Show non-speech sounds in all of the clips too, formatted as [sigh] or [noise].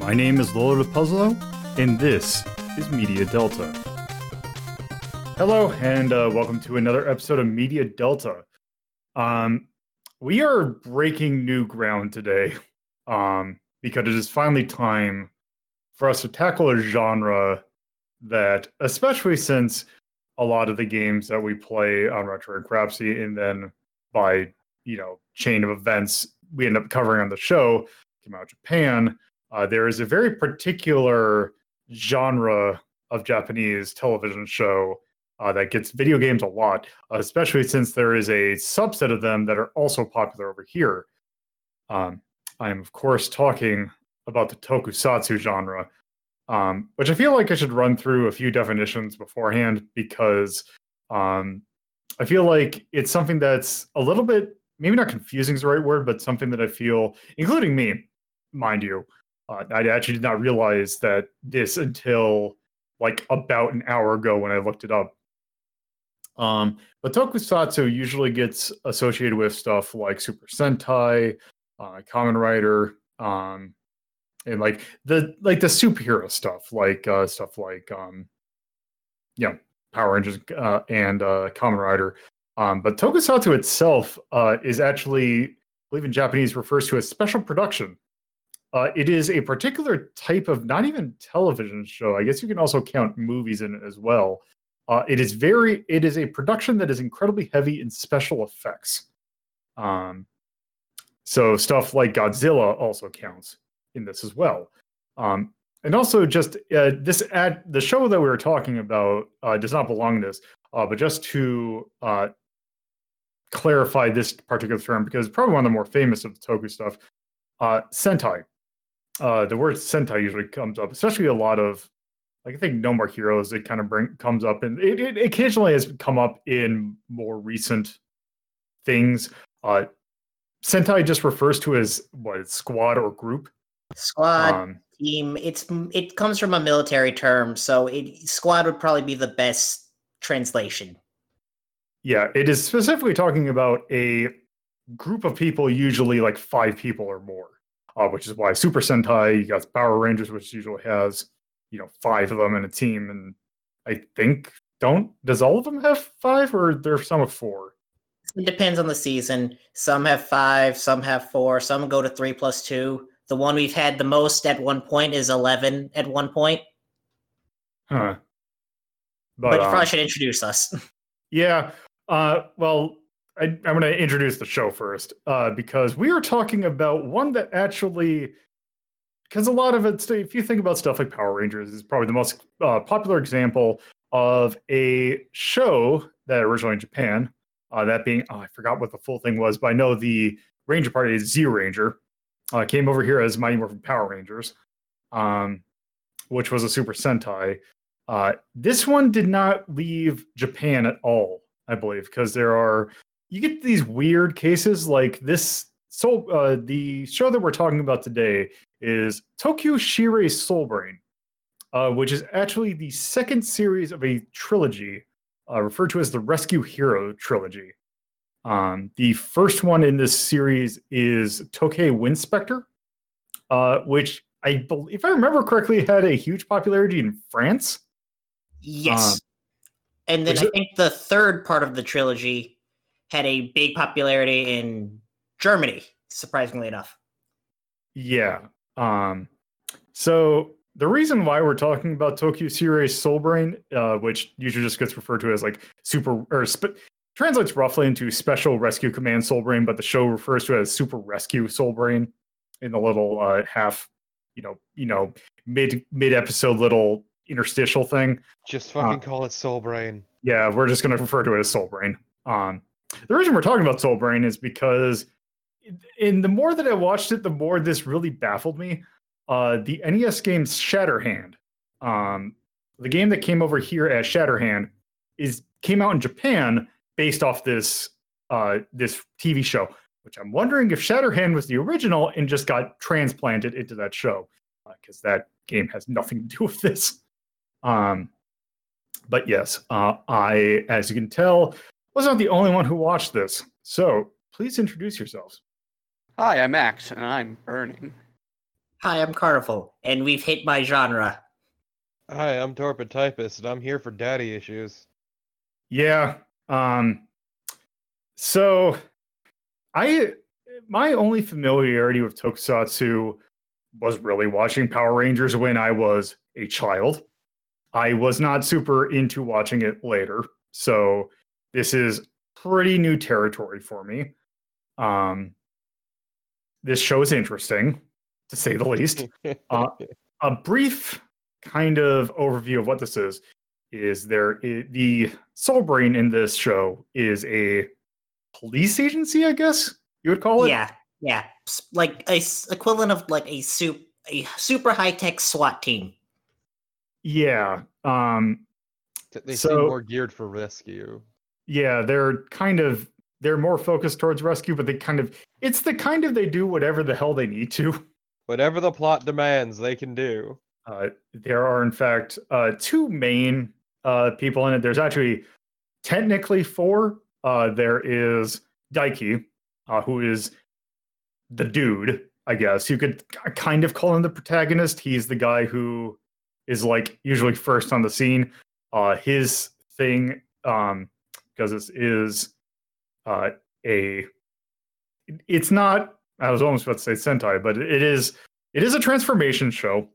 My name is Lolo Puzzlo, and this is Media Delta. Hello, and uh, welcome to another episode of Media Delta. Um, we are breaking new ground today um, because it is finally time for us to tackle a genre that, especially since a lot of the games that we play on Retro and Crapsy, and then by you know chain of events we end up covering on the show came out of Japan. Uh, there is a very particular genre of Japanese television show uh, that gets video games a lot, especially since there is a subset of them that are also popular over here. Um, I am, of course, talking about the tokusatsu genre, um, which I feel like I should run through a few definitions beforehand because um, I feel like it's something that's a little bit, maybe not confusing is the right word, but something that I feel, including me, mind you, uh, I actually did not realize that this until like about an hour ago when I looked it up. Um, but tokusatsu usually gets associated with stuff like Super Sentai, uh, Kamen Rider, um, and like the like the superhero stuff, like uh, stuff like um, you know Power Rangers uh, and uh, Kamen Rider. Um, but tokusatsu itself uh, is actually, I believe in Japanese, refers to as special production. Uh, it is a particular type of not even television show. I guess you can also count movies in it as well. Uh, it is very. It is a production that is incredibly heavy in special effects. Um, so stuff like Godzilla also counts in this as well. Um, and also, just uh, this ad, the show that we were talking about uh, does not belong in this. Uh, but just to uh, clarify this particular term, because it's probably one of the more famous of the Toku stuff, uh, Sentai. Uh, the word Sentai usually comes up, especially a lot of, like I think No More Heroes. It kind of bring comes up, and it, it occasionally has come up in more recent things. Uh, Sentai just refers to as what squad or group. Squad um, team. It's it comes from a military term, so it squad would probably be the best translation. Yeah, it is specifically talking about a group of people, usually like five people or more, uh, which is why Super Sentai, you got Power Rangers, which usually has, you know, five of them in a team. And I think, don't, does all of them have five or there's some of four? It depends on the season. Some have five, some have four, some go to three plus two. The one we've had the most at one point is 11 at one point. Huh. But, but you probably um, should introduce us. [laughs] Yeah. Uh, well, I, am going to introduce the show first uh, because we are talking about one that actually, because a lot of it, if you think about stuff like Power Rangers, is probably the most uh, popular example of a show that originally in Japan. Uh, that being, oh, I forgot what the full thing was, but I know the Ranger Party is Zyuranger. Uh, came over here as Mighty Morphin Power Rangers, um, which was a Super Sentai. Uh, this one did not leave Japan at all, I believe, because there are you get these weird cases like this. So uh, the show that we're talking about today is Tokyo Shirei Soul Brain, uh, which is actually the second series of a trilogy uh, referred to as the Rescue Hero trilogy. Um, the first one in this series is Tokkei Winspector, uh, which I believe, if I remember correctly, had a huge popularity in France. Yes. Um, and then I think the third part of the trilogy had a big popularity in Germany, surprisingly enough. Yeah. Um, so the reason why we're talking about Tokyo Shirei Soul Brain, uh, which usually just gets referred to as like super or sp- translates roughly into Special Rescue Command Soul Brain, but the show refers to it as Super Rescue Soul Brain in the little uh, half, you know, you know, mid mid episode little interstitial thing. Just fucking uh, call it Soul Brain. Yeah, we're just going to refer to it as Soul Brain. Um, the reason we're talking about Soul Brain is because, in the more that I watched it, the more this really baffled me. Uh, the NES game Shatterhand, um, the game that came over here as Shatterhand, is came out in Japan based off this uh, this TV show. Which I'm wondering if Shatterhand was the original and just got transplanted into that show because uh, that game has nothing to do with this. Um, but yes, uh, I, as you can tell, was not the only one who watched this. So please introduce yourselves. Hi, I'm Max, and I'm burning. Hi, I'm Carnival, and we've hit my genre. Hi, I'm Torpid Typist, and I'm here for daddy issues. Yeah. Um so I my only familiarity with Tokusatsu was really watching Power Rangers when I was a child. I was not super into watching it later. So this is pretty new territory for me. Um this show is interesting to say the least. [laughs] Uh, a brief kind of overview of what this is is there the soul brain in this show is a police agency i guess you would call it Yeah, yeah, like a equivalent of like a soup, a super high tech SWAT team. yeah um they So- seem more geared for rescue. Yeah they're kind of they're more focused towards rescue but they kind of it's the kind of they do whatever the hell they need to. Whatever the plot demands, they can do. uh there are in fact uh two main uh people in it. There's actually technically four. Uh there is daiki uh who is the dude i guess. You could kind of call him the protagonist. He's the guy who is like usually first on the scene. Uh his thing um because this is uh a it's not i was almost about to say sentai but it is it is a transformation show.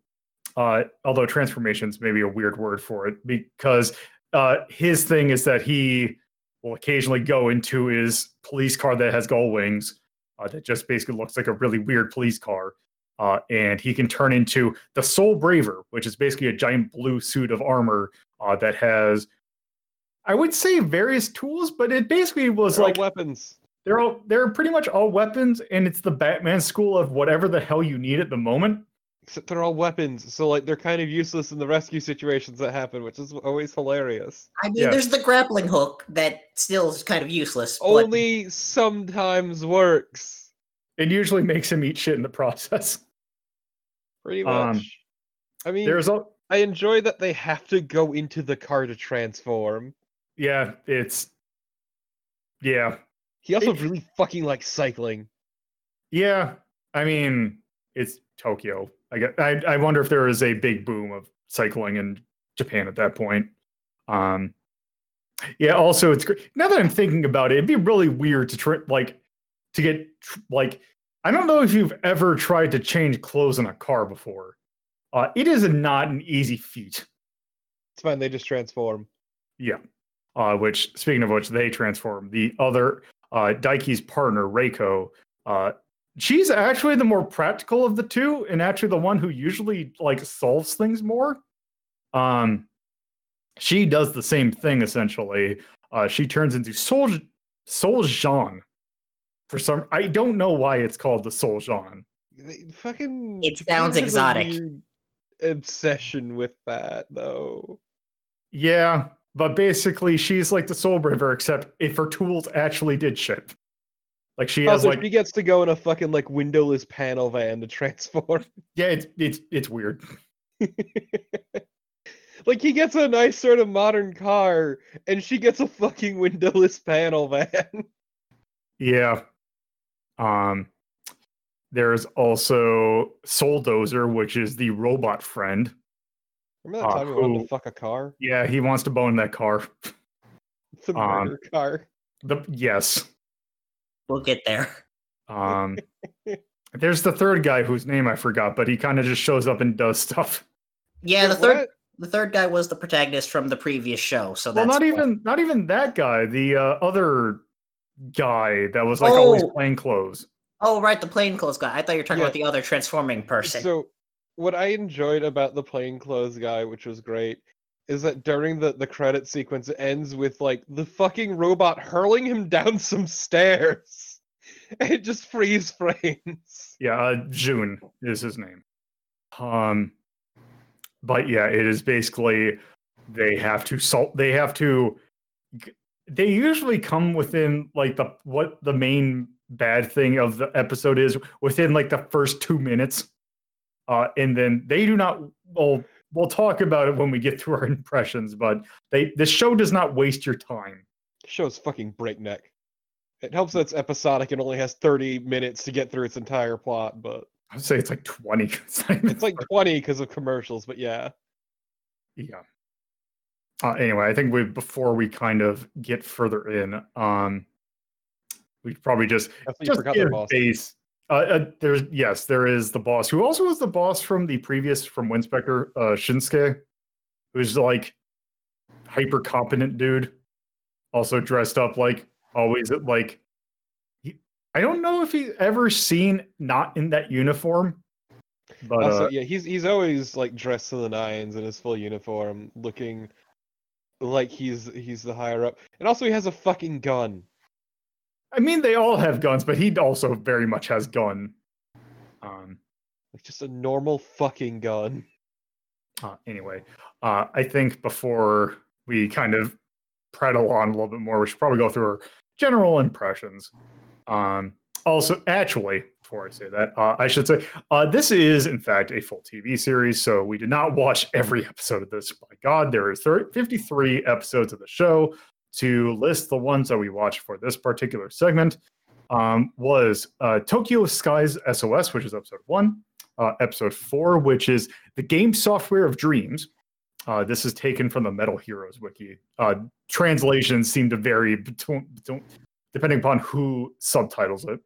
Uh although transformations maybe a weird word for it because uh his thing is that he will occasionally go into his police car that has gull wings uh, that just basically looks like a really weird police car uh, and he can turn into the Soul Braver, which is basically a giant blue suit of armor uh, that has, I would say, various tools, but it basically was They're all like weapons. they're all they're pretty much all weapons, and it's the Batman school of whatever the hell you need at the moment. Except they're all weapons, so like they're kind of useless in the rescue situations that happen, which is always hilarious. I mean, Yeah. there's the grappling hook that still is kind of useless. but- Only sometimes works. It usually makes him eat shit in the process. Pretty much. Um, I mean, There's a I enjoy that they have to go into the car to transform. Yeah, it's yeah, He also It- really fucking likes cycling. yeah. I mean, it's Tokyo. I get. I I wonder if there is a big boom of cycling in Japan at that point. Um, yeah. Also, it's great. Now that I'm thinking about it, it'd be really weird to try like to get tr- like. I don't know if you've ever tried to change clothes in a car before. Uh, it is not an easy feat. It's fine, they just transform. Yeah. Uh, which, speaking of which, they transform. The other, uh, Daiki's partner, Reiko, uh, she's actually the more practical of the two, and actually the one who usually like solves things more. Um, she does the same thing essentially. Uh, she turns into Soul Soul Jean. For some, I don't know why it's called the Soul Jean. They fucking. It sounds exotic. Obsession with that, though. Yeah, but basically, she's like the Soul Braver, except if her tools actually did shit. Like she has Also, like she gets to go in a fucking like windowless panel van to transform. [laughs] Yeah, it's it's it's weird. [laughs] like he gets a nice sort of modern car, and she gets a fucking windowless panel van. [laughs] Yeah. Um there's also Soul Dozer, which is the robot friend. Remember that Uh, time we wanted who- to fuck a car? Yeah, he wants to bone that car. It's a [laughs] um, murder car. The yes. we'll get there. Um there's the third guy whose name I forgot, but he kind of just shows up and does stuff. Yeah, the third what? the third guy was the protagonist from the previous show. So Well, not why- even not even that guy, the uh, other guy that was like always Oh. plain clothes. Oh, right, the plainclothes guy. I thought you were talking Yeah. about the other transforming person. So, what I enjoyed about the plainclothes guy, which was great, is that during the, the credit sequence, it ends with like the fucking robot hurling him down some stairs. [laughs] It just freeze frames. Yeah, uh, June is his name. Um, but yeah, it is basically they have to salt. They have to. They usually come within like the what the main bad thing of the episode is within like the first two minutes, uh, and then they do not. Well, we'll talk about it when we get through our [laughs] impressions. But they the show does not waste your time. The Show's fucking breakneck. It helps that it's episodic and only has 30 minutes to get through its entire plot, but I'd say it's like 20. [laughs] It's like 20 because of commercials, but yeah. Yeah. Uh, anyway, I think we before we kind of get further in, um, we probably just Definitely just give boss. base. Uh, uh, there's yes, there is the boss who also was the boss from the previous from Winspector, uh, Shinsuke, who's like hyper competent dude, also dressed up like always like. He, I don't know if he's ever seen not in that uniform, but Also, uh, yeah, he's he's always like dressed to the nines in his full uniform, looking like he's he's the higher up. And also he has a fucking gun. I mean they all have guns, but he also very much has gun. Um, Like just a normal fucking gun. Uh, anyway, uh, I think before we kind of prattle on a little bit more, we should probably go through our general impressions. Um, also, actually, before I say that, uh, I should say uh, this is, in fact, a full TV series. So we did not watch every [laughs] episode of this. By God, there is 30, 53 episodes of the show. To list the ones that we watched for this particular segment um, was uh, Tokyo Skies SOS, which is episode one, uh, episode four, which is the game software of dreams. Uh, this is taken from the Metal Heroes wiki. Uh, translations seem to vary between, between, depending upon who subtitles it.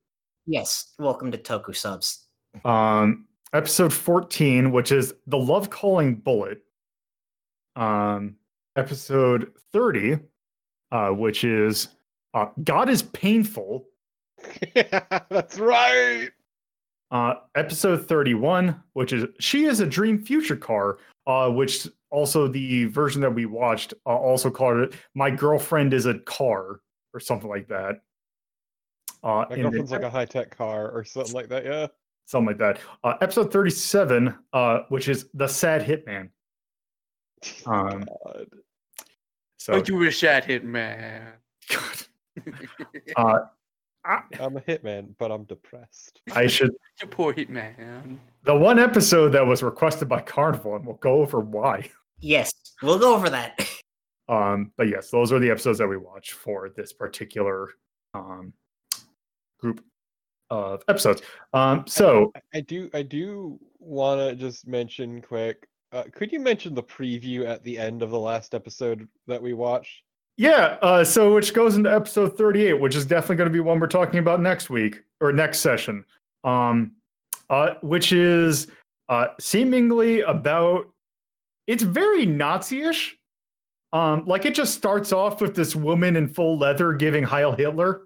Yes. Welcome to Toku Subs. Um, episode 14, which is the Love Calling Bullet. Um, episode 30, uh, which is uh, God is Painful. [laughs] That's right. Uh, episode 31, which is She is a Dream Future Car, uh, which also the version that we watched uh, also called it My Girlfriend is a Car or something like that. Uh, My in the- girlfriend's like a high tech car or something like that, yeah. something like that. Uh, episode 37, uh, which is The Sad Hitman. [laughs] Um, God. So, But you were a sad hit man. God. [laughs] Uh, I, I'm a hitman, but I'm depressed. I should. you poor hit man. The one episode that was requested by Carnival, and we'll go over why. Yes. We'll go over that. [laughs] Um, but yes, those are the episodes that we watch for this particular um, group of episodes. Um, so I- I do I do wanna just mention quick. Uh, could you mention the preview at the end of the last episode that we watched? yeah, uh, so which goes into episode 38, which is definitely going to be one we're talking about next week or next session. Um, uh, which is uh, seemingly about it's very Nazi-ish. Um, like it just starts off with this woman in full leather giving Heil Hitler.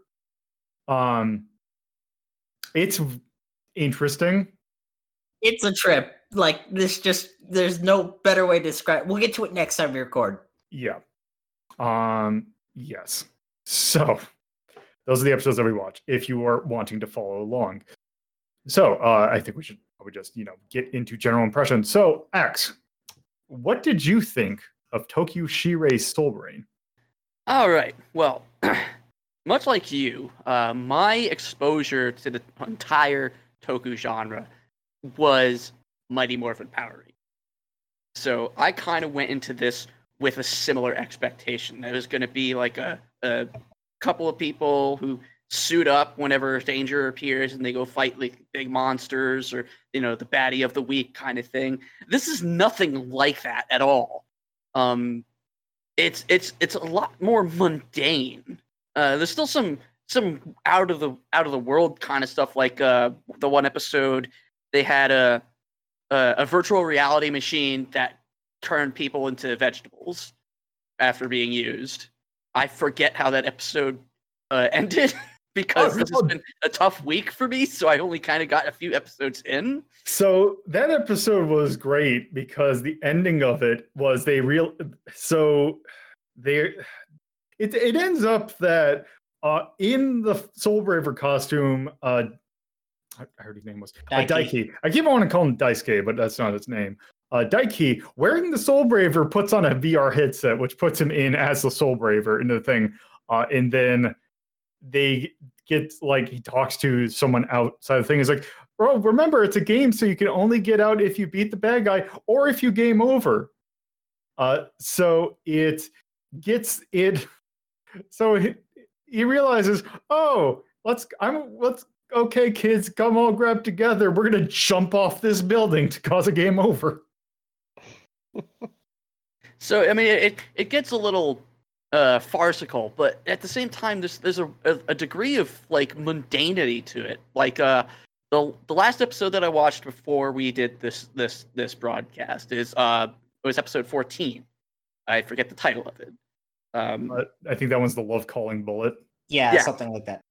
Um, it's interesting. It's a trip. Like this just there's no better way to describe we'll get to it next time we record. Yeah. Um, yes. So those are the episodes that we watch if you are wanting to follow along. So uh, I think we should probably just, you know, get into general impressions. So, X, what did you think of Tokyo Shirei's Soul Brain? All right. Well, [clears throat] much like you, uh, my exposure to the entire toku genre was Mighty Morphin Power Rangers. So I kind of went into this with a similar expectation. That it was going to be like a, a couple of people who suit up whenever danger appears and they go fight like big monsters or you know the baddie of the week kind of thing. This is nothing like that at all. Um, it's it's it's a lot more mundane. Uh, there's still some some out of the out of the world kind of stuff like uh, the one episode they had a, a a virtual reality machine that turned people into vegetables after being used. I forget how that episode uh, [laughs] ended because Oh, this has been a tough week for me. So I only kind of got a few episodes in. So that episode was great because the ending of it was they real so they it it ends up that uh in the Soul Braver costume uh I heard his name was uh, Daiki. Daiki. I keep wanting to call him Daisuke, but that's not his name. Uh, Daiki, wearing the Soul Braver, puts on a VR headset, which puts him in as the Soul Braver into the thing. Uh, and then they get like he talks to someone outside the thing. He's like, bro, remember it's a game, so you can only get out if you beat the bad guy or if you game over. Uh, so it gets it. [laughs] So he, he realizes, oh, let's I'm let's okay, kids, come all grab together. We're gonna jump off this building to cause a game over. [laughs] so I mean, it it gets a little uh, farcical, but at the same time, there's there's a, a, a degree of like mundanity to it. Like uh, the the last episode that I watched before we did this this this broadcast is uh it was episode 14. I forget the title of it. Um, uh, I think that one's the love calling bullet. Yeah, yeah, something like that.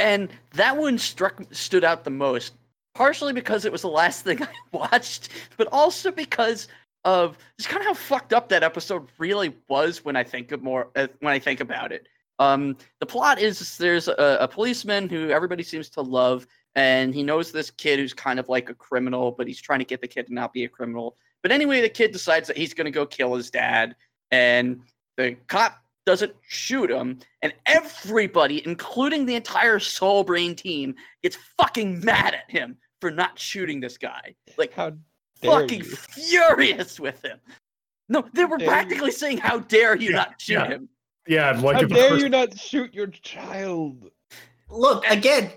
And that one struck stood out the most, partially because it was the last [laughs] thing I watched, but also because of just kind of how fucked up that episode really was when I think of more uh, when I think about it. Um, the plot is there's a, a, policeman who everybody seems to love, and he knows this kid who's kind of like a criminal, but he's trying to get the kid to not be a criminal. But anyway, the kid decides that he's going to go kill his dad, and the cop doesn't shoot him, and everybody, including the entire Soul Brain team, gets fucking mad at him for not shooting this guy. Like, how fucking you. furious with him. No, they were practically you. saying, "How dare you yeah, not shoot yeah. him?" Yeah, like how dare first... you not shoot your child? Look again.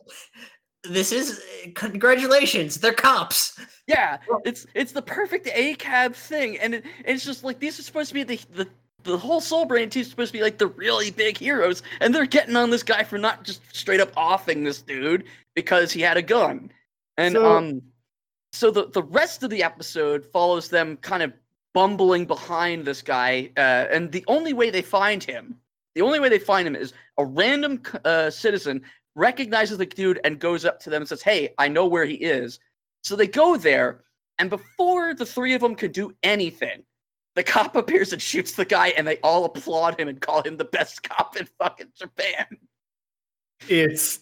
This is congratulations. They're cops. Yeah, it's it's the perfect ACAB thing, and it, it's just like these are supposed to be the, the the whole Soul Brain team's supposed to be like the really big heroes, and they're getting on this guy for not just straight up offing this dude because he had a gun. And so, um, so the the rest of the episode follows them kind of bumbling behind this guy, uh, and the only way they find him, the only way they find him is a random uh, citizen recognizes the dude and goes up to them and says, "Hey, I know where he is." So they go there, and before the three of them could do anything, the cop appears and shoots the guy, and they all applaud him and call him the best cop in fucking Japan. It's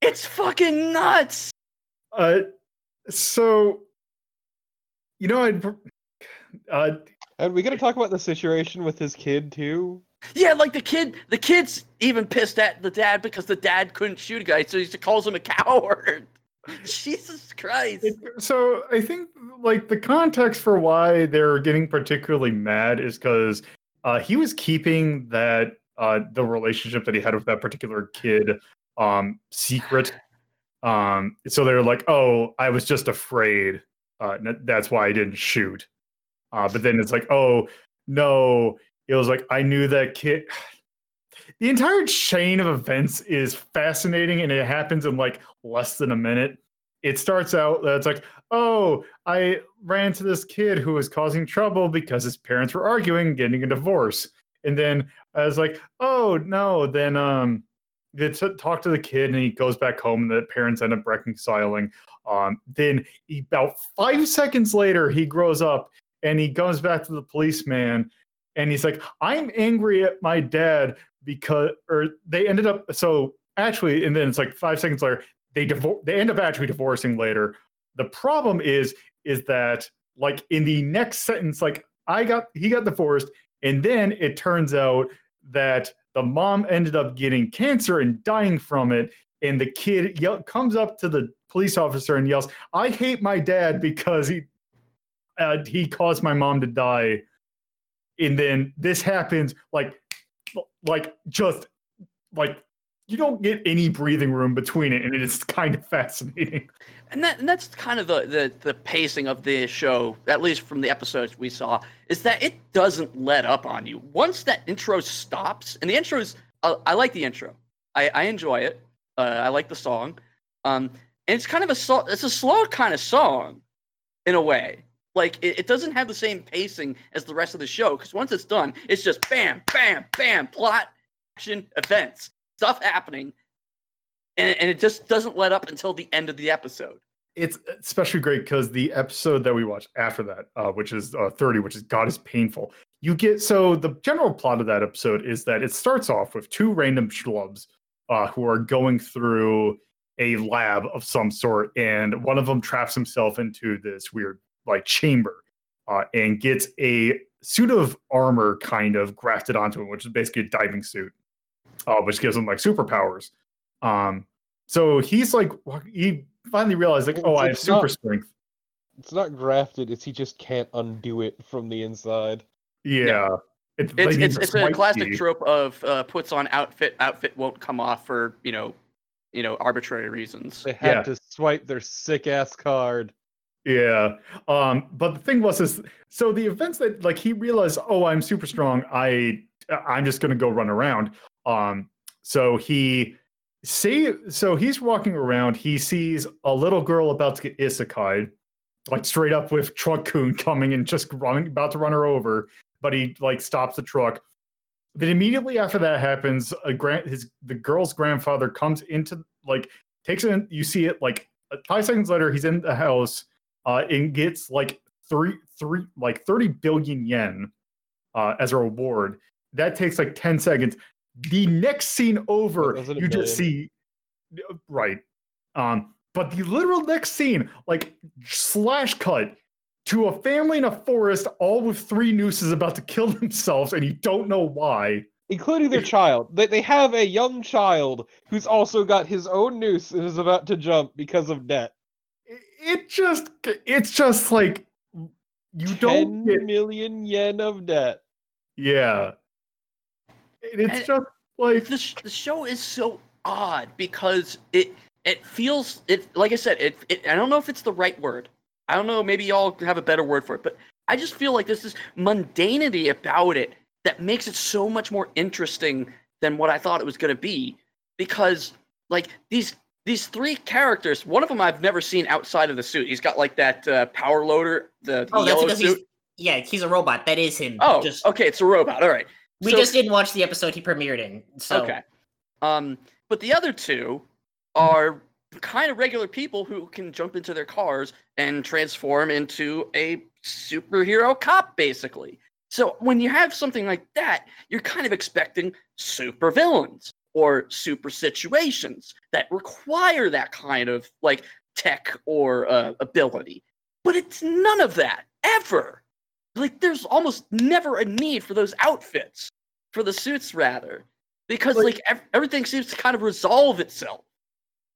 it's fucking nuts. Uh, so you know, I'd uh, and we got to talk about the situation with his kid too. Yeah, like the kid, the kid's even pissed at the dad because the dad couldn't shoot a guy, so he calls him a coward. [laughs] Jesus Christ. So I think like the context for why they're getting particularly mad is because uh, he was keeping that uh, the relationship that he had with that particular kid um, secret. [sighs] Um, so they're like, "Oh, I was just afraid. Uh, that's why I didn't shoot." Uh, but then it's like, "Oh no!" It was like I knew that kid [sighs] the entire chain of events is fascinating and it happens in like less than a minute. It starts out that it's like, oh, I ran to this kid who was causing trouble because his parents were arguing, getting a divorce. And then I was like, oh no, then um they t- talk to the kid and he goes back home and the parents end up reconciling. Um, then he, about five seconds later, he grows up and he goes back to the policeman and he's like, I'm angry at my dad because or they ended up so actually and then it's like five seconds later they divor- they end up actually divorcing later. The problem is is that like in the next sentence like i got he got divorced and then it turns out that the mom ended up getting cancer and dying from it and the kid comes up to the police officer and yells i hate my dad because he uh, he caused my mom to die and then this happens like like just like you don't get any breathing room between it, and it is kind of fascinating. And that and that's kind of the, the the pacing of the show, at least from the episodes we saw, is that it doesn't let up on you. Once that intro stops, and the intro is, uh, I like the intro. I, I enjoy it. Uh, I like the song. Um, and it's kind of a it's a slow kind of song, in a way. Like it, it doesn't have the same pacing as the rest of the show because once it's done, it's just bam, bam, bam, plot, action, events, stuff happening, and, and it just doesn't let up until the end of the episode. It's especially great because the episode that we watched after that, uh, which is uh, 30, which is God is Painful, you get so the general plot of that episode is that it starts off with two random schlubs uh, who are going through a lab of some sort, and one of them traps himself into this weird like chamber uh, and gets a suit of armor kind of grafted onto him, which is basically a diving suit, uh, which gives him like superpowers. Um, so he's like, he finally realized like, oh, I have super strength. It's not grafted; it's he just can't undo it from the inside. Yeah. yeah. It's it's, like it's, it's a classic trope of uh, puts on outfit, outfit won't come off for you know you know arbitrary reasons. They had Yeah. to swipe their sick ass card. Yeah. Um, but the thing was is so the events that like he realized, oh, I'm super strong. I I'm just gonna go run around. Um, so he see so he's walking around, he sees a little girl about to get isekai, like straight up with truck coon coming and just running about to run her over, but he like stops the truck. Then immediately after that happens, a grand his the girl's grandfather comes into like takes in you see it like five seconds later he's in the house uh, and gets like three, three, like 30 billion yen uh, as a reward. That takes like 10 seconds. The next scene over, you just see, right. Um, but the literal next scene, like slash cut to a family in a forest, all with three nooses about to kill themselves, and you don't know why. Including their child. They, they have a young child who's also got his own noose and is about to jump because of debt. It- It just, it's just like you don't Ten get million yen of debt. Yeah. And It's And- just like the, sh- the show is so odd because it it feels it like I said it, it I don't know if it's the right word. I don't know maybe y'all have a better word for it, but I just feel like there's this mundanity about it that makes it so much more interesting than what I thought it was going to be because like these these three characters, one of them I've never seen outside of the suit. He's got like that uh, power loader, the, the Oh, that's yellow because he's yeah, he's a robot. That is him. Oh, just okay, it's a robot. All right. we So- just didn't watch the episode he premiered in. So Okay. Um, but the other two are kind of regular people who can jump into their cars and transform into a superhero cop, basically. So when you have something like that, you're kind of expecting super villains or super situations that require that kind of like tech or uh, ability. But it's none of that ever. Like there's almost never a need for those outfits, for the suits rather because Like- like ev- everything seems to kind of resolve itself.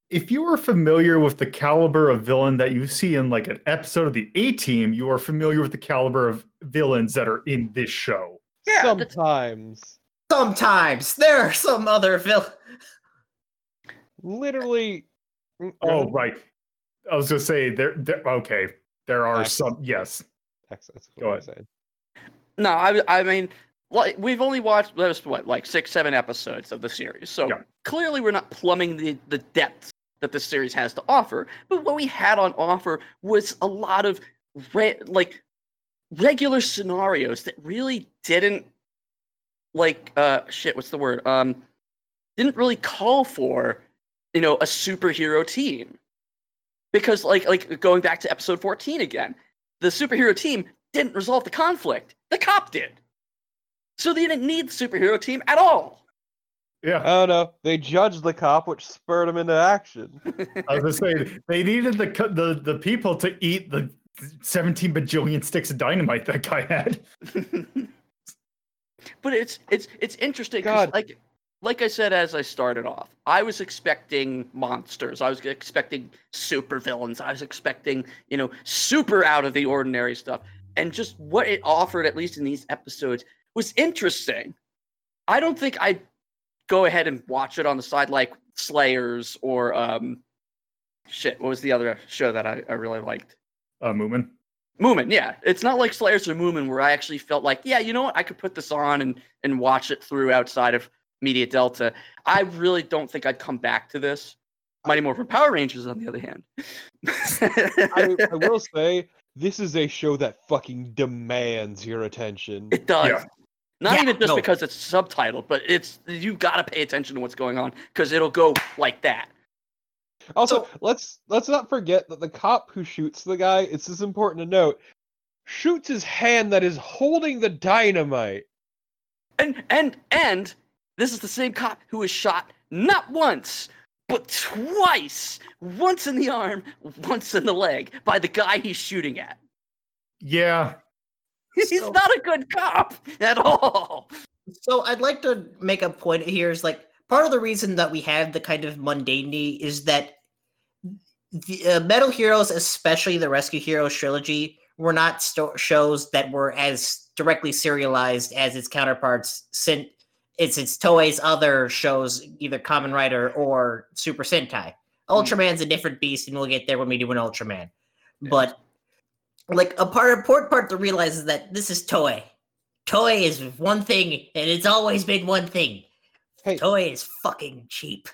if you are familiar with the caliber of villain that you see in like an episode of the A Team, you are familiar with the caliber of villains that are in this show. Yeah, Sometimes. Sometimes there are some other villain. Literally. Oh, right. I was gonna say there. there okay, there are That's- some. Yes. That's that's Go I'm ahead. saying. no, I I mean, like we've only watched there's what like six seven episodes of the series, so Yeah. clearly we're not plumbing the the depths that the series has to offer. But what we had on offer was a lot of re- like regular scenarios that really didn't like uh shit. What's the word? Um, didn't really call for you know a superhero team because like like going back to episode 14 again the superhero team didn't resolve the conflict the cop did so they didn't need the superhero team at all Yeah. Oh no, they judged the cop, which spurred him into action. [laughs] I was gonna say they needed the the the people to eat the 17 bajillion sticks of dynamite that guy had. [laughs] but it's it's it's interesting 'cause God. like like I said as I started off, I was expecting monsters. I was expecting super villains. I was expecting, you know, super out of the ordinary stuff. And just what it offered, at least in these episodes, was interesting. I don't think I'd go ahead and watch it on the side like Slayers or um shit, what was the other show that I, I really liked? Uh, Moomin. Moomin, yeah. It's not like Slayers or Moomin where I actually felt like, yeah, you know what, I could put this on and and watch it through outside of Media Delta. I really don't think I'd come back to this. Mighty Morphin Power Rangers, on the other hand. I, I [laughs] will say this is a show that fucking demands your attention. it does. Yeah. Not Yeah, even just no. because it's subtitled, but it's you gotta pay attention to what's going on because it'll go like that. Also, So- let's let's not forget that the cop who shoots the guy, it's just important to note, shoots his hand that is holding the dynamite. And and and this is the same cop who was shot not once, but twice. Once in the arm, once in the leg by the guy he's shooting at. Yeah. [laughs] He's So- not a good cop at all. So I'd like to make a point here is like part of the reason that we have the kind of mundanity is that the uh, Metal Heroes, especially the Rescue Heroes trilogy, were not sto- shows that were as directly serialized as its counterparts. Since it's it's Toei's other shows, either Kamen Rider or Super Sentai. Ultraman's a different beast, and we'll get there when we do an Ultraman. But like a part important part to realize is that this is Toei. Toei is one thing, and it's always been one thing. Hey. Toei is fucking cheap.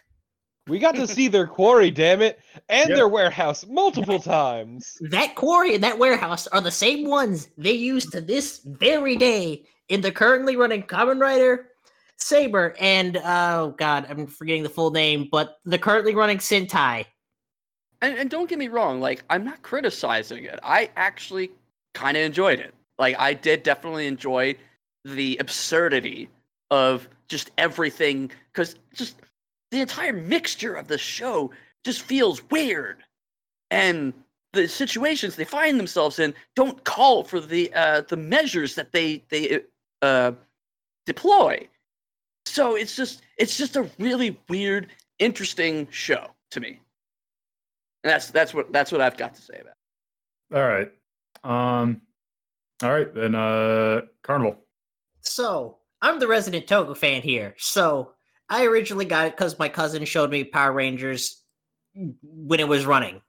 We got to see their quarry, damn it, and Yep. their warehouse multiple times. That quarry and that warehouse are the same ones they use to this very day in the currently running Kamen Rider, Saber, and oh god, I'm forgetting the full name, but the currently running Sentai. And, and don't get me wrong, like I'm not criticizing it. I actually kind of enjoyed it. Like I did definitely enjoy the absurdity of just everything because just the entire mixture of the show just feels weird, and the situations they find themselves in don't call for the uh, the measures that they they uh, deploy. So it's just it's just a really weird, interesting show to me. And that's that's what that's what I've got to say about. it. All right. Um. All right then. Uh, Carnival. So I'm the resident Toku fan here. So I originally got it because my cousin showed me Power Rangers when it was running.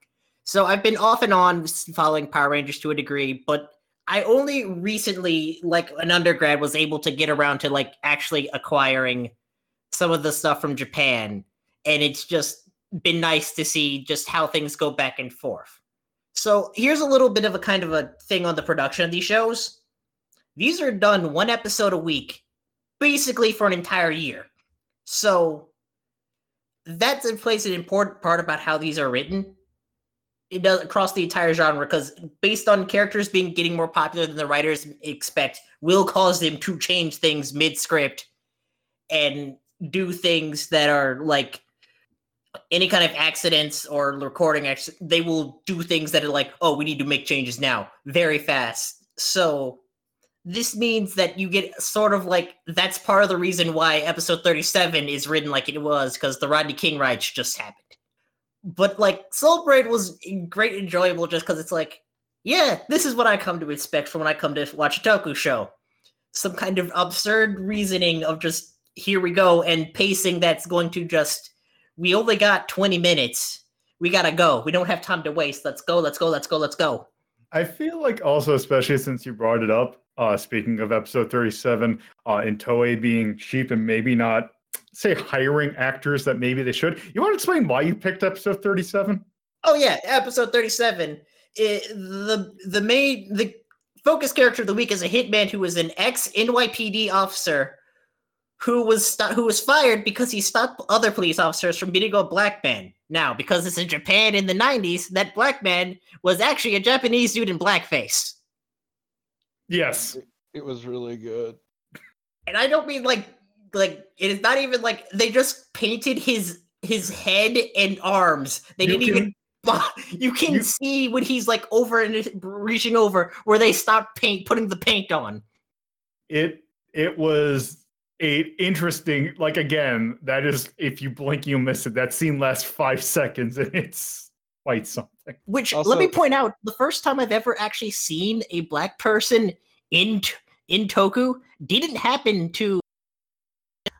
So I've been off and on following Power Rangers to a degree, but I only recently, like an undergrad, was able to get around to like actually acquiring some of the stuff from Japan. And it's just been nice to see just how things go back and forth. So here's a little bit of a kind of a thing on the production of these shows. These are done one episode a week, basically for an entire year. So that plays an important part about how these are written. It does across the entire genre because based on characters being getting more popular than the writers expect, will cause them to change things mid script and do things that are like any kind of accidents or recording acc- they will do things that are like oh we need to make changes now very fast so this means that you get sort of like that's part of the reason why episode 37 is written like it was because the Rodney King riots just happened. But like Soul Brain was great enjoyable just because it's like yeah this is what i come to expect from when i come to watch a toku show. Some kind of absurd reasoning of just here we go and pacing that's going to just we only got 20 minutes. We gotta go. We don't have time to waste. Let's go let's go let's go let's go. I feel like also, especially since you brought it up, uh, speaking of episode 37, uh, in Toei being cheap and maybe not, say, hiring actors that maybe they should. You want to explain why you picked episode 37? Oh yeah, episode 37. It, the the main the focus character of the week is a hitman who was an ex NYPD officer who was sto- who was fired because he stopped other police officers from beating a black man. Now, because it's in Japan in the 90s, that black man was actually a Japanese dude in blackface. Yes. It was really good. And I don't mean like like it is not even like they just painted his his head and arms. They You didn't even [laughs] you can you- see when he's like over and reaching over where they stopped paint putting the paint on. It it was a interesting like again that is if you blink you miss it that scene lasts five seconds and it's quite something Which let me point out, the first time I've ever actually seen a black person in in Toku didn't happen to.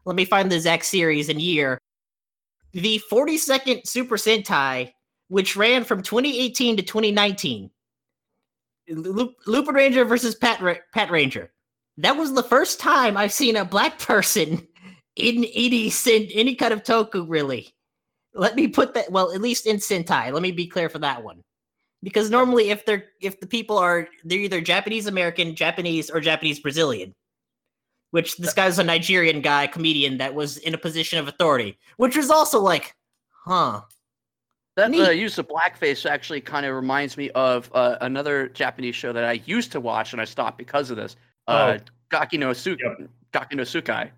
Let me find the exact series and year. The 42nd Super Sentai, which ran from 2018 to 2019. Lu- Lupin Ranger versus Pat Ra- Pat Ranger. That was the first time I've seen a black [laughs] person in any sen- any kind of Toku really. Let me put that well, at least in Sentai. Let me be clear for that one. Because normally if they're if the people are they're either Japanese American, Japanese, or Japanese Brazilian. Which this guy's a Nigerian guy, comedian that was in a position of authority, which was also like, huh. That uh, Neat. use of blackface actually kind of reminds me of uh, another Japanese show that I used to watch and I stopped because of this. Uh, Gaki no Su- Yep. Gaki no Tsukai.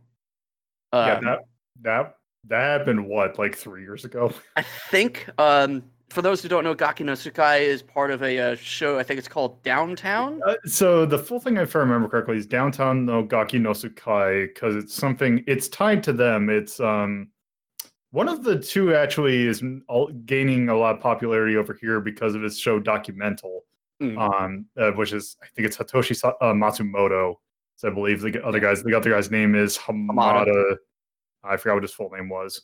yeah Um, that that that happened what like three years ago [laughs] I think um, for those who don't know, Gaki no Tsukai is part of a uh, show. I think it's called Downtown. Uh, so the full thing, if I remember correctly, is Downtown no Gaki no Tsukai because it's something. It's tied to them. It's um one of the two actually is gaining a lot of popularity over here because of his show Documental, Mm. um, uh, which is I think it's Hitoshi uh, Matsumoto. So I believe the other guys, the other guy's name is Hamada. Hamada. I forgot what his full name was.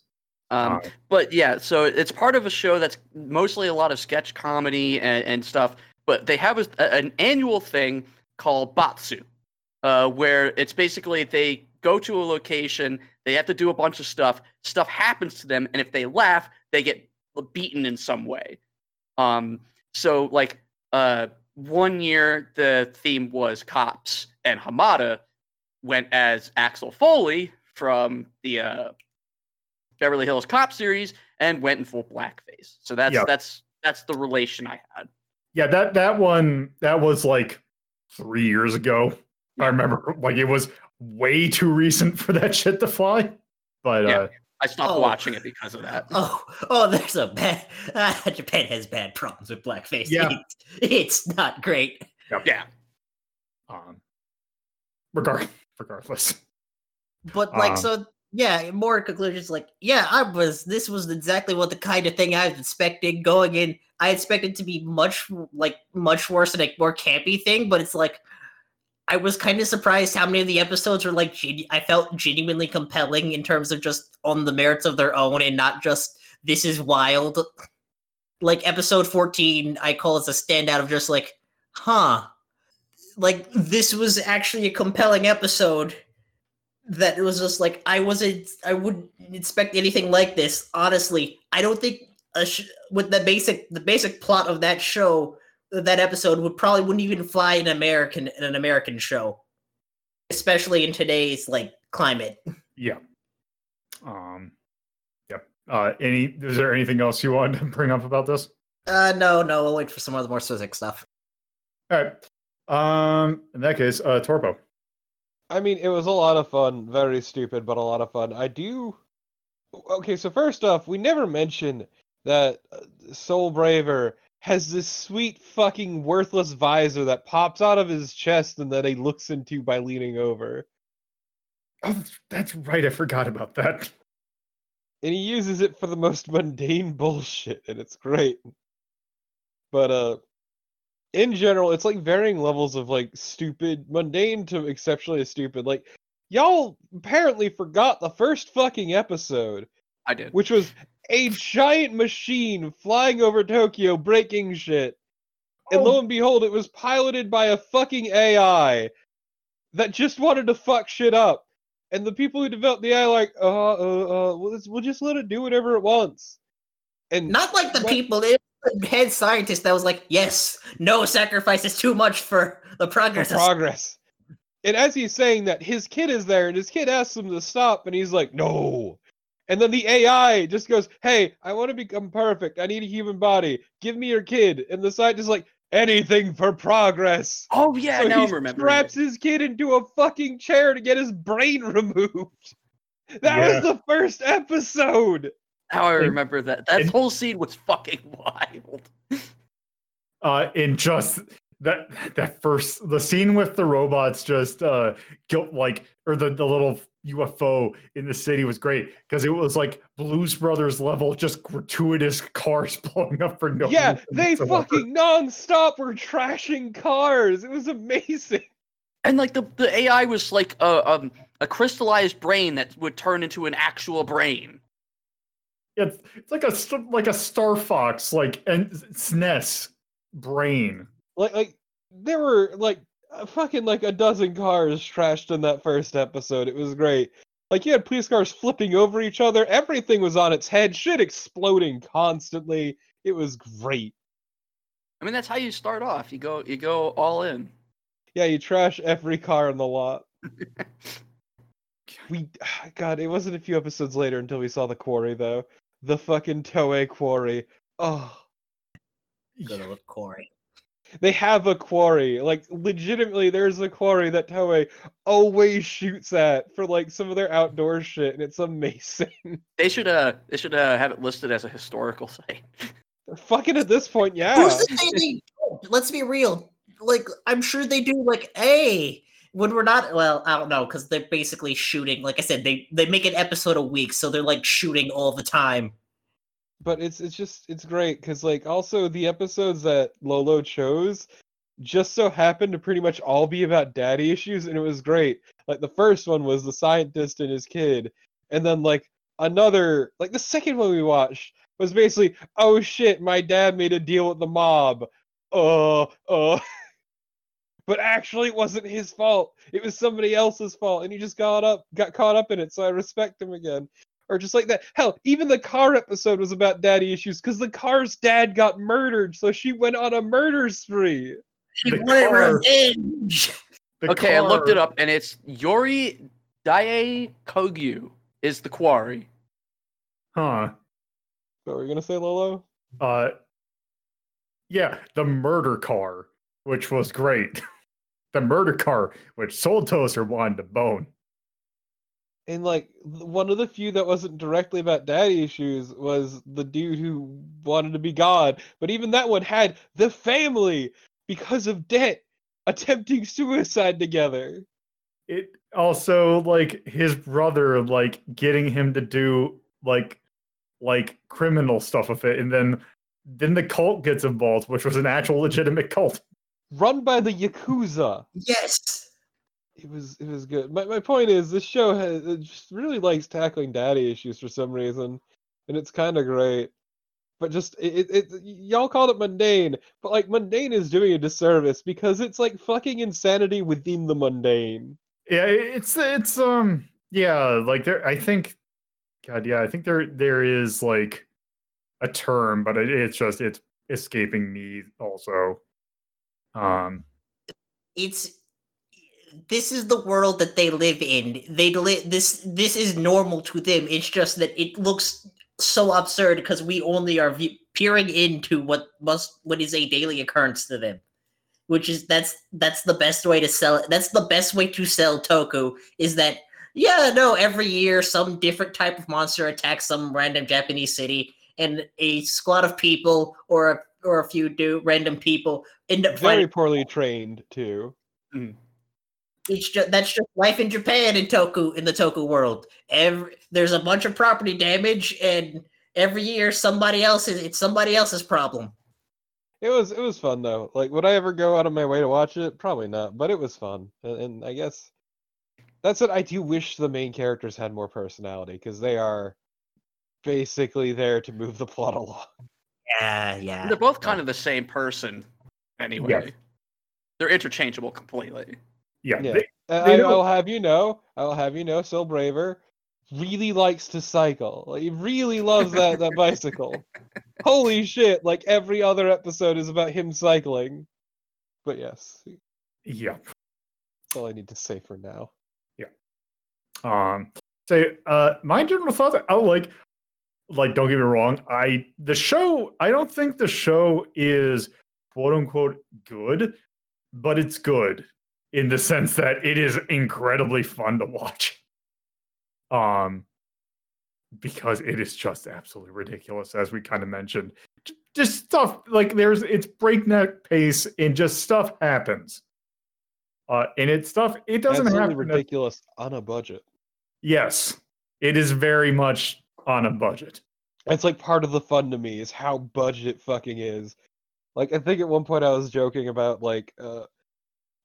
Um, Uh, but yeah, so it's part of a show that's mostly a lot of sketch comedy and, and stuff. But they have a, an annual thing called Batsu, uh, where it's basically they go to a location, they have to do a bunch of stuff, stuff happens to them, and if they laugh, they get beaten in some way. Um, so like uh, one year the theme was cops, and Hamada went as Axel Foley from the uh, Beverly Hills Cop series and went in full blackface. So that's Yeah. that's that's the relation I had. Yeah, that that one that was like three years ago. I remember like it was way too recent for that shit to fly. But Yeah. uh, I stopped Oh. watching it because of that. Oh, oh, there's a bad. Ah, [laughs] Japan has bad problems with blackface. Yeah. It's, [laughs] it's not great. Yeah. um, regard regardless, But like, Um, so yeah. More conclusions. Like, yeah, I was. This was exactly what the kind of thing I was expecting going in. I expected to be much like much worse and a more campy thing, but it's like. I was kind of surprised how many of the episodes were like genu- I felt genuinely compelling in terms of just on the merits of their own and not just this is wild. Like episode 14, I call as a standout of just like, huh. Like this was actually a compelling episode that it was just like I wasn't I wouldn't expect anything like this. Honestly, I don't think a sh- with the basic the basic plot of that show that episode would probably wouldn't even fly in American in an American show, especially in today's like climate. yeah. Um, yeah. Uh, any is there anything else you wanted to bring up about this? Uh, no, no, I'll wait for some of the more specific stuff. All right. Um, in that case, uh, Torpo. I mean, it was a lot of fun. Very stupid, but a lot of fun. I do. Okay, so first off, we never mentioned that uh, Soul Braver has this sweet fucking worthless visor that pops out of his chest and that he looks into by leaning over. Oh, that's, that's right. I forgot about that. And he uses it for the most mundane [laughs] bullshit, and it's great. But uh in general, it's like varying levels of like stupid, mundane to exceptionally stupid. Like y'all apparently forgot the first fucking episode, I did. which was a giant machine flying over Tokyo breaking shit. And lo and behold, it was piloted by a fucking AI that just wanted to fuck shit up. And the people who developed the AI like, uh, uh, uh, we'll, just- let it do whatever it wants. And Not like the What- people, it was the [laughs] head scientist that was like, yes, no sacrifice is too much for the progress. of progress. And as he's saying that, his kid is there, and his kid asks him to stop, and he's like, "No." And then the AI just goes, "Hey, I want to become perfect. I need a human body. Give me your kid." And the scientist is like, "Anything for progress." Oh yeah, so now he I'm remembering. straps his kid into a fucking chair to get his brain [laughs] removed. That Yeah. was the first episode. How I remember that. That and- whole scene was fucking [laughs] wild. Uh, in just that that first the scene with the robots just uh guilt like or the, the little UFO in the city was great because it was like Blues Brothers level, just gratuitous cars [laughs] blowing up for no yeah, reason they whatsoever. fucking non-stop were trashing cars. It was amazing. [laughs] And like the, the AI was like a um a crystallized brain that would turn into an actual brain. It's, it's like a like a Star Fox like and SNES brain. like like there were like fucking like a dozen cars trashed in that first episode. It was great. Like you had police cars flipping over each other. Everything was on its head. Shit exploding constantly. It was great. I mean, that's how you start off. You go you go all in. Yeah, you trash every car in the lot. [laughs] we [sighs] God, it wasn't a few episodes later until we saw the quarry though. The fucking Toei quarry. Oh. Good old Corey. They have a quarry. Like legitimately there's a quarry that Toei always shoots at for like some of their outdoor shit and it's amazing. [laughs] They should uh they should uh have it listed as a historical site. Fucking at this point, yeah. Who's to say they don't? Let's be real. Like, I'm sure they do. Like, hey, when we're not, well, I don't know, because they're basically shooting. Like I said, they they make an episode a week, so they're like shooting all the time. But it's it's just it's great because like also the episodes that Lolo chose, just so happened to pretty much all be about daddy issues, and it was great. Like the first one was the scientist and his kid, and then like another, like the second one we watched was basically, oh shit, my dad made a deal with the mob. Uh, uh. [laughs] but actually, it wasn't his fault. It was somebody else's fault, and he just got up, got caught up in it. So I respect him again. Or just like that. Hell, even the car episode was about daddy issues because the car's dad got murdered, so she went on a murder spree. She The wanted car- revenge. The okay, I looked it up, and it's Yori Dae Kogyu is the quarry. Huh. What were you gonna say, Lolo? Uh, yeah, the murder car, which was great. [laughs] the murder car, which Soul Toaster wanted to bone. And like one of the few that wasn't directly about daddy issues was the dude who wanted to be God. But even that one had the family because of debt attempting suicide together. It also like his brother like getting him to do like like criminal stuff with it, and then then the cult gets involved, which was an actual legitimate cult. Run by the Yakuza. Yes. It was it was good. My my point is this show has it just really likes tackling daddy issues for some reason, and it's kind of great. But just it, it, it y'all called it mundane, but like mundane is doing a disservice because it's like fucking insanity within the mundane. Yeah, it's it's um yeah, like there I think God, yeah, I think there there is like a term, but it, it's just it's escaping me also. Um It's this is the world that they live in. They li- this this is normal to them. It's just that it looks so absurd because we only are v- peering into what must what is a daily occurrence to them. Which is that's that's the best way to sell it. That's the best way to sell Toku is that yeah, no, every year some different type of monster attacks some random Japanese city and a squad of people or a, or a few do random people end up Very finding poorly trained too. Mm-hmm. it's just that's just life in Japan in Toku in the Toku world. Every there's a bunch of property damage, and every year somebody else is it's somebody else's problem. It was it was fun though. Like, would I ever go out of my way to watch it? Probably not, but it was fun, and, and I guess that's what I do wish the main characters had more personality because they are basically there to move the plot [laughs] along. Yeah, yeah. They're both kind of the same person, anyway. They're interchangeable completely. yeah, Yeah. they- Uh, They I, don't- I'll have you know, I'll have you know, Soul Braver really likes to cycle. Like, he really loves that that [laughs] bicycle. Holy shit! Like every other episode is about him cycling. But yes, that's yeah. all I need to say for now. Yeah. Um, say, uh, my general thoughts. I like, like, don't get me wrong. I the show. I don't think the show is quote unquote good, but it's good in the sense that it is incredibly fun to watch. Um, because it is just absolutely ridiculous, as we kind of mentioned. Just stuff like there's it's breakneck pace and just stuff happens. Uh, and it's stuff. It doesn't Absolutely have to ridiculous on a budget. Yes, it is very much on a budget. It's like part of the fun to me is how budget it fucking is. Like I think at one point I was joking about like uh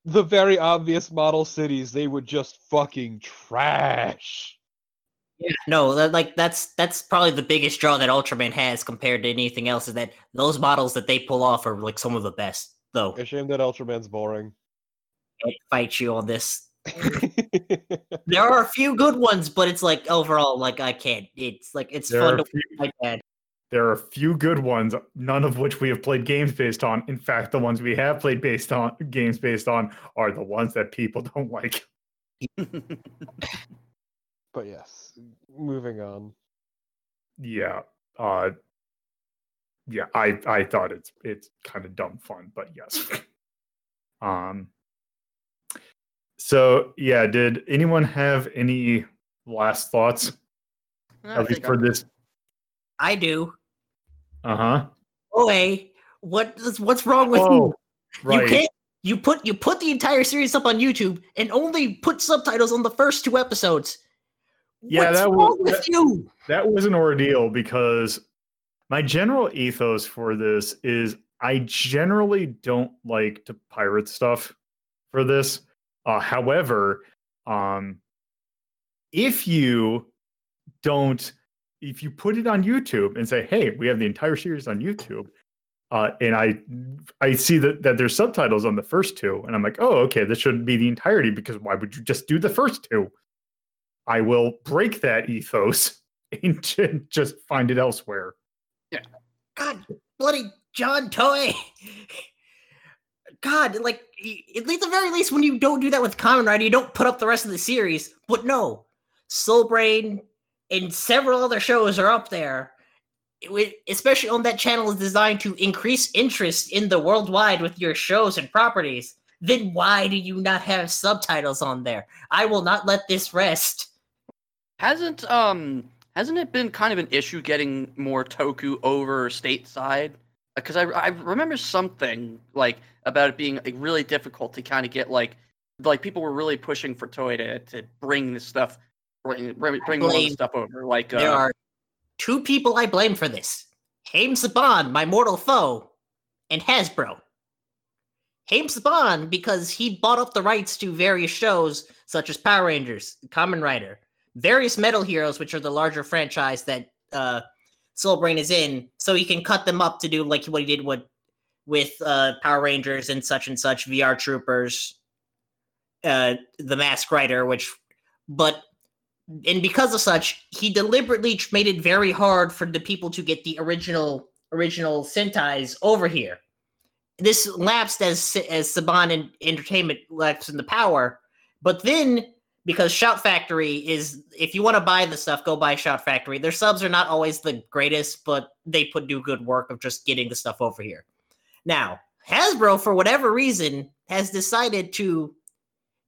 the very obvious model cities they would just fucking trash. Yeah, no, like that's that's probably the biggest draw that Ultraman has compared to anything else is that those models that they pull off are like some of the best. Though A shame that Ultraman's boring. I fight you on this. [laughs] There are a few good ones, but it's like overall, like I can't. It's like it's There fun to a few, like that. there are a few good ones, none of which we have played games based on. In fact, the ones we have played based on games based on are the ones that people don't like. [laughs] [laughs] but yes, moving on. Yeah. Uh yeah, I I thought it's it's kind of dumb fun, but yes. um so yeah, did anyone have any last thoughts? I At least for this. I do. Uh-huh. Oh, hey, what what's wrong with Oh, you? right. You can't. You put you put the entire series up on YouTube and only put subtitles on the first two episodes. Yeah, What's that wrong was- with you? that was an ordeal because my general ethos for this is I generally don't like to pirate stuff for this. Uh, however, um, if you don't, if you put it on YouTube and say, "Hey, we have the entire series on YouTube," uh, and I I see that that there's subtitles on the first two, and I'm like, "Oh, okay, this shouldn't be the entirety because why would you just do the first two? I will break that ethos [laughs] and just find it elsewhere. Yeah. God, bloody John Toy. [laughs] God, like at least the very least, when you don't do that with Kamen Rider, you don't put up the rest of the series. But no, Soul Brain and several other shows are up there. It especially on that channel is designed to increase interest in the worldwide with your shows and properties. Then why do you not have subtitles on there? I will not let this rest. Hasn't um hasn't it been kind of an issue getting more Toku over stateside? Because I I remember something like about it being like, really difficult to kind of get like like people were really pushing for Toei to, to bring this stuff bring bring, bring more of the blame- stuff over. Like There uh, are two people I blame for this Haim Saban, my mortal foe, and Hasbro. Haim Saban, because he bought up the rights to various shows such as Power Rangers, Kamen Rider, various Metal Heroes, which are the larger franchise that uh, Soul Brain is in, so he can cut them up to do like what he did with with uh, Power Rangers and such and such, VR Troopers, uh, the Mask Rider, which, but and because of such, he deliberately made it very hard for the people to get the original original Sentais over here. This lapsed as as Saban and Entertainment lapsed in the power, but then because Shout Factory is, if you want to buy the stuff, go buy Shout Factory. Their subs are not always the greatest, but they put do good work of just getting the stuff over here. Now Hasbro, for whatever reason, has decided to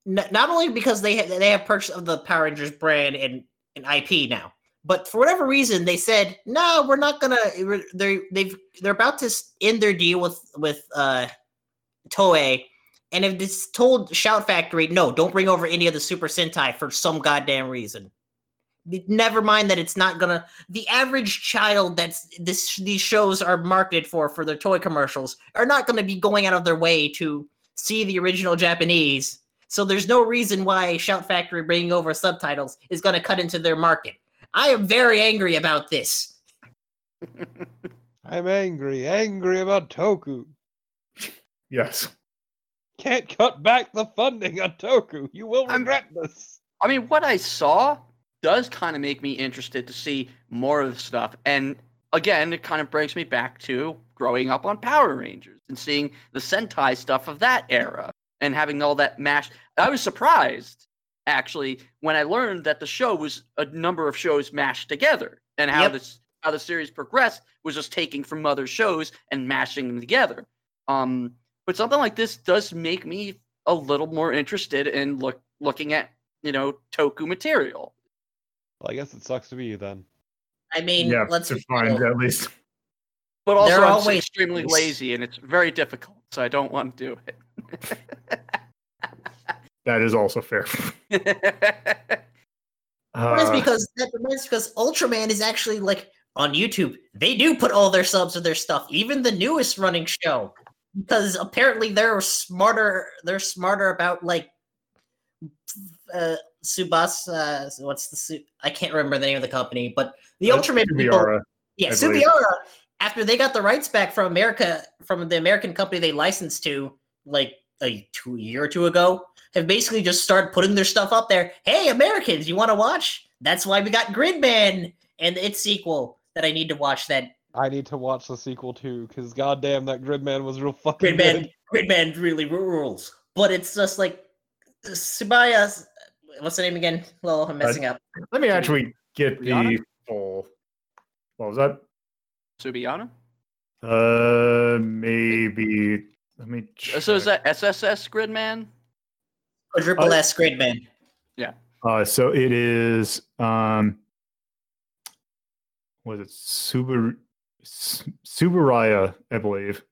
n- not only because they ha- they have purchase of the Power Rangers brand and, and IP now, but for whatever reason they said no, we're not gonna. we're- They they've they're about to end their deal with with uh Toei, and if just told Shout Factory no, don't bring over any of the Super Sentai for some goddamn reason. Never mind that it's not gonna. The average child that's this these shows are marketed for for their toy commercials are not gonna be going out of their way to see the original Japanese so there's no reason why Shout Factory bringing over subtitles is going to cut into their market. I am very angry about this. [laughs] I'm angry, angry about Toku. Yes. Can't cut back the funding on Toku. You will I'm- regret this. I mean, what I saw does kind of make me interested to see more of the stuff. And again, it kind of brings me back to growing up on Power Rangers and seeing the Sentai stuff of that era and having all that mashed. I was surprised, actually, when I learned that the show was a number of shows mashed together and how Yep. this how the series progressed was just taking from other shows and mashing them together. Um, but something like this does make me a little more interested in look looking at you know toku material Well, I guess it sucks to be you then. I mean, yeah, let's to find real. at least. but also They're i'm always- extremely lazy and it's very difficult so i don't want to do it. [laughs] That is also fair. [laughs] it That's Uh, because that, that's because Ultraman is actually like on YouTube. They do put all their subs of their stuff, even the newest running show, because apparently they're smarter. They're smarter about like uh Subas. Uh, what's the Su- I can't remember the name of the company, but the uh, Ultraman people. Yeah. Subiara, after they got the rights back from America, from the American company they licensed to, like a two year or two ago, have basically just started putting their stuff up there. Hey, Americans, you want to watch? That's why we got Gridman and its sequel that I need to watch. That I need to watch the sequel too, because goddamn, that Gridman was real fucking Gridman, good. Gridman really rules. But it's just like Subaya. What's the name again? Well, I'm messing up. Let me actually get the Rihanna? full. What was that? subiana Uh, maybe. Let me. Uh, so is that sss gridman Quadruple Oh. S Gridman. Yeah. Uh, so it is. Um, was it Subar Su- Subaraya? I believe.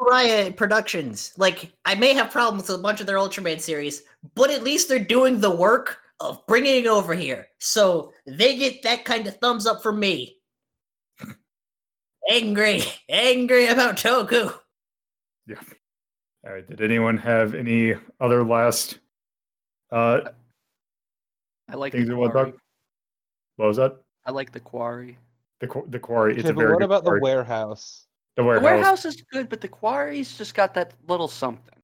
Riot Productions. Like, I may have problems with a bunch of their Ultraman series, but at least they're doing the work of bringing it over here. So they get that kind of thumbs up from me. [laughs] angry, angry about Toku. Yeah. All right. Did anyone have any other last uh I like things the they want quarry. What was that? I like the quarry. The the quarry. It's Okay, a but very what good about quarry. the warehouse? the The warehouse? warehouse is good, but the quarry's just got that little something.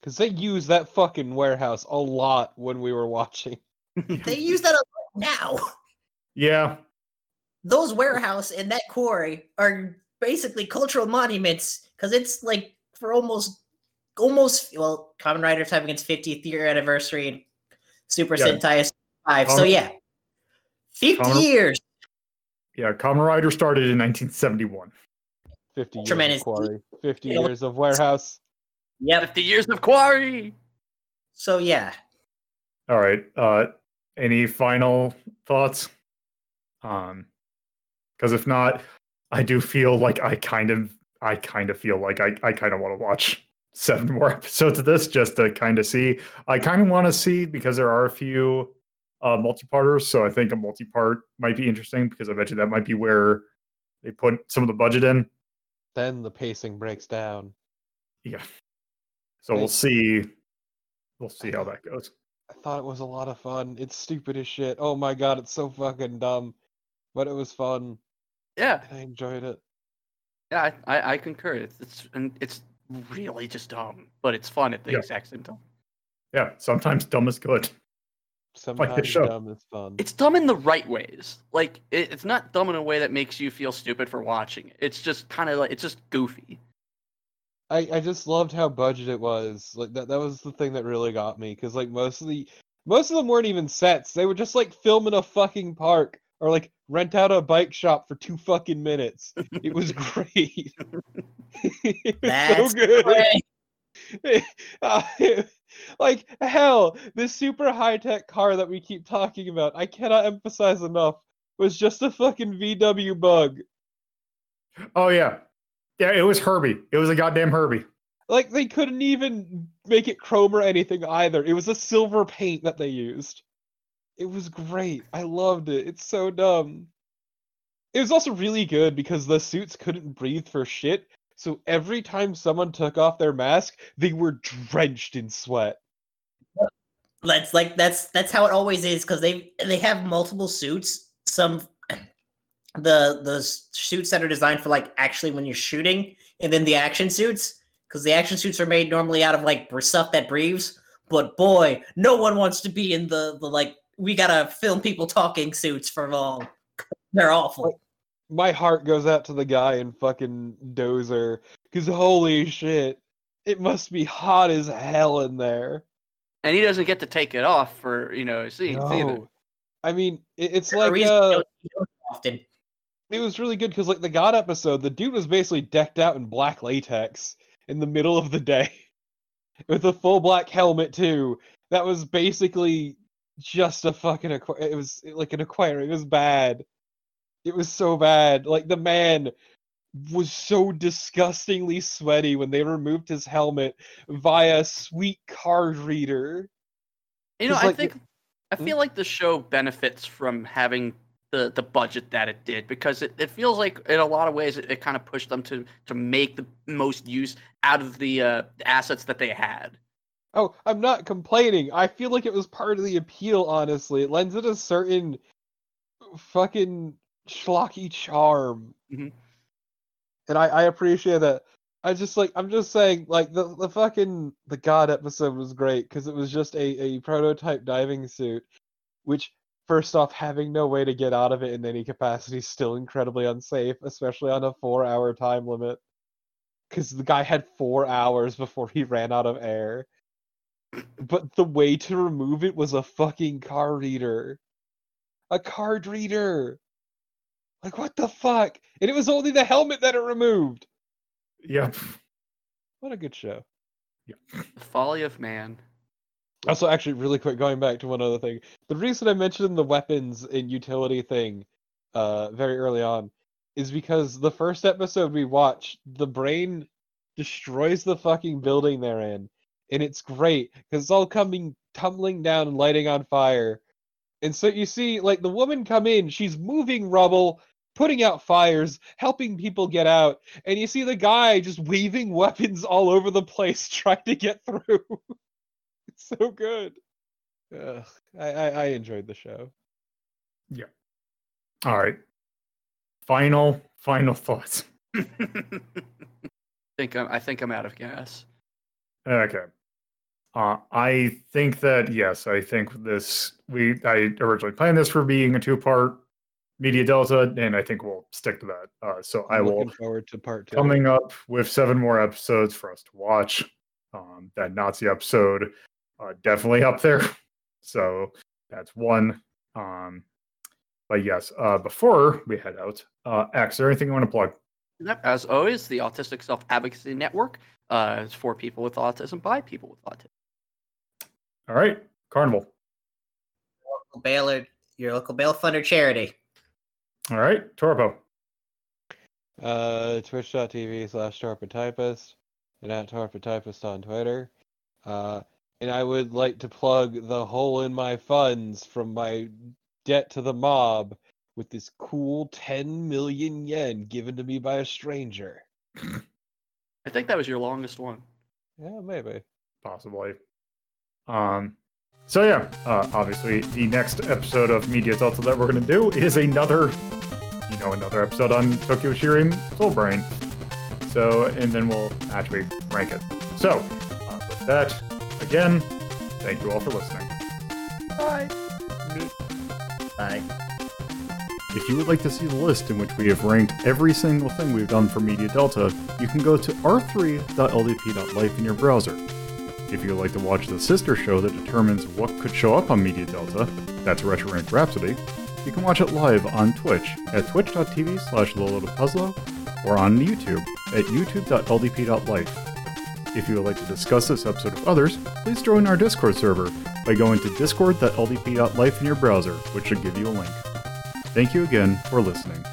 Because they use that fucking warehouse a lot when we were watching. [laughs] They use that a lot now. Yeah. Those warehouse and that quarry are basically cultural monuments because it's like for almost, almost well, Kamen Rider's having its 50th year anniversary and Super Yeah. Sentai is five. So yeah, 50 Kamen- years. Yeah. Kamen Rider started in 1971. 50 years Tremendous. of quarry. 50 You years of warehouse. Yep. 50 years of quarry. So yeah, All right. Uh any final thoughts? Um because if not, I do feel like I kind of I kind of feel like I, I kind of want to watch seven more [laughs] episodes of this just to kind of see. I kind of want to see because there are a few uh multi-parters, so I think a multi-part might be interesting because I bet you that might be where they put some of the budget in. Then the pacing breaks down. Yeah. So we'll see. We'll see how that goes. I thought it was a lot of fun. It's stupid as shit. Oh my god, it's so fucking dumb. But it was fun. Yeah, and I enjoyed it. yeah, I, I, I concur. It's it's and it's really just dumb, but it's fun at the Yeah. exact same time. Yeah, sometimes dumb is good. Sometimes show. dumb is fun. It's dumb in the right ways. Like it, it's not dumb in a way that makes you feel stupid for watching it. It's just kind of like it's just goofy. I, I just loved how budget it was. Like that that was the thing that really got me because like most of the most of them weren't even sets. They were just like filming a fucking park or like rent out a bike shop for two fucking minutes. It was [laughs] great. [laughs] it was That's so good. great. Uh, [laughs] like hell, this super high tech car that we keep talking about, I cannot emphasize enough, was just a fucking VW bug. Oh yeah, yeah. It was Herbie. It was a goddamn Herbie. Like they couldn't even make it chrome or anything either. It was a silver paint that they used. It was great. I loved it. It's so dumb. It was also really good because the suits couldn't breathe for shit. So every time someone took off their mask, they were drenched in sweat. that's like that's that's how it always is because they they have multiple suits. Some [clears throat] the the suits that are designed for like actually when you're shooting, and then the action suits because the action suits are made normally out of like stuff that breathes. But boy, no one wants to be in the the like we gotta film people talking suits for long. [laughs] They're awful. My heart goes out to the guy in fucking Dozer because holy shit, it must be hot as hell in there. And he doesn't get to take it off for you know scenes either. No. I mean, it, it's For a like reason uh, don't- you don't often. it was really good because like the God episode, the dude was basically decked out in black latex in the middle of the day [laughs] with a full black helmet too. That was basically just a fucking aqua- it was like an aquarium. It was bad. It was so bad. Like the man was so disgustingly sweaty when they removed his helmet via sweet card reader. You know, I like, think I Hmm? feel like the show benefits from having the the budget that it did because it, it feels like in a lot of ways it, it kind of pushed them to to make the most use out of the uh, the assets that they had. Oh, I'm not complaining. I feel like it was part of the appeal, honestly. It lends it a certain fucking schlocky charm. Mhm. And I, I appreciate that. I just like I'm just saying, like the, the fucking the God episode was great because it was just a, a prototype diving suit, which first off, having no way to get out of it in any capacity is still incredibly unsafe, especially on a four hour time limit. Because the guy had four hours before he ran out of air but the way to remove it was a fucking card reader. A card reader. Like what the fuck? And it was only the helmet that it removed. Yep. What a good show. The folly of man. Also, actually, really quick, going back to one other thing. The reason I mentioned the weapons and utility thing uh, very early on is because the first episode we watched, the brain destroys the fucking building they're in. And it's great because it's all coming tumbling down and lighting on fire. And so you see, like, the woman come in, she's moving rubble, putting out fires, helping people get out, and you see the guy just waving [laughs] weapons all over the place trying to get through. [laughs] it's so good. Ugh, I, I I enjoyed the show. Yeah. All right. Final, final thoughts. I [laughs] think I'm, I think I'm out of gas. Okay. Uh, I think that yes, I think this we I originally planned this for being a two-part media delta, and I think we'll stick to that. Uh, so I I'm will looking forward to part two. coming up with seven more episodes for us to watch. Um, that Nazi episode, uh, definitely up there. [laughs] So that's one. Um, but yes, uh, before we head out, uh, X, is there anything you want to plug? As always, the Autistic Self Advocacy Network uh, is for people with autism by people with autism. All right, Carnival. Local Baylor, your local bail funder charity. All right, Torpo. Uh, twitch.tv slash torpotypist and at torpotypist on Twitter. Uh, and I would like to plug the hole in my funds from my debt to the mob with this cool 10 million yen given to me by a stranger. I think that was your longest one. Yeah, maybe. possibly. Um, so yeah, uh, obviously the next episode of Media Delta that we're going to do is another, you know, another episode on Tokkyu Shirei Soul Brain. So, and then we'll actually rank it. So, uh, with that, again, thank you all for listening. Bye. Bye. If you would like to see the list in which we have ranked every single thing we've done for Media Delta, you can go to r3.ldp.life in your browser. If you would like to watch the sister show that determines what could show up on Media Delta, that's Retro Rank Rhapsody, you can watch it live on Twitch at twitch.tv slash Puzzlo or on YouTube at youtube.ldp.life. If you would like to discuss this episode with others, please join our Discord server by going to discord.ldp.life in your browser, which should give you a link. Thank you again for listening.